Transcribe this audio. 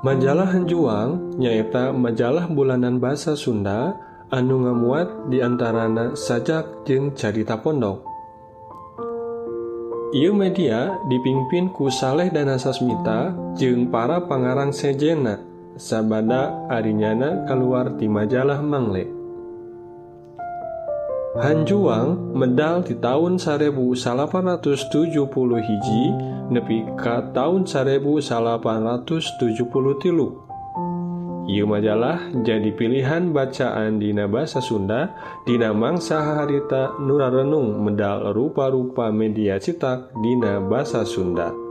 Majalah Hanjuang nyaeta majalah bulanan bahasa Sunda anu ngamuat diantarana sajak jeung carita pondok. Ieu media dipimpin ku Saleh dan Sasmita jeung para pangarang sejena sabada arinyana keluar di majalah Mangle. Hanjuang medal di tahun 1870 hiji nepi ka tahun 1870 tilu. Ieu majalah jadi pilihan bacaan dina bahasa Sunda dina mangsa harita nurarenung medal rupa-rupa media cetak dina bahasa Sunda.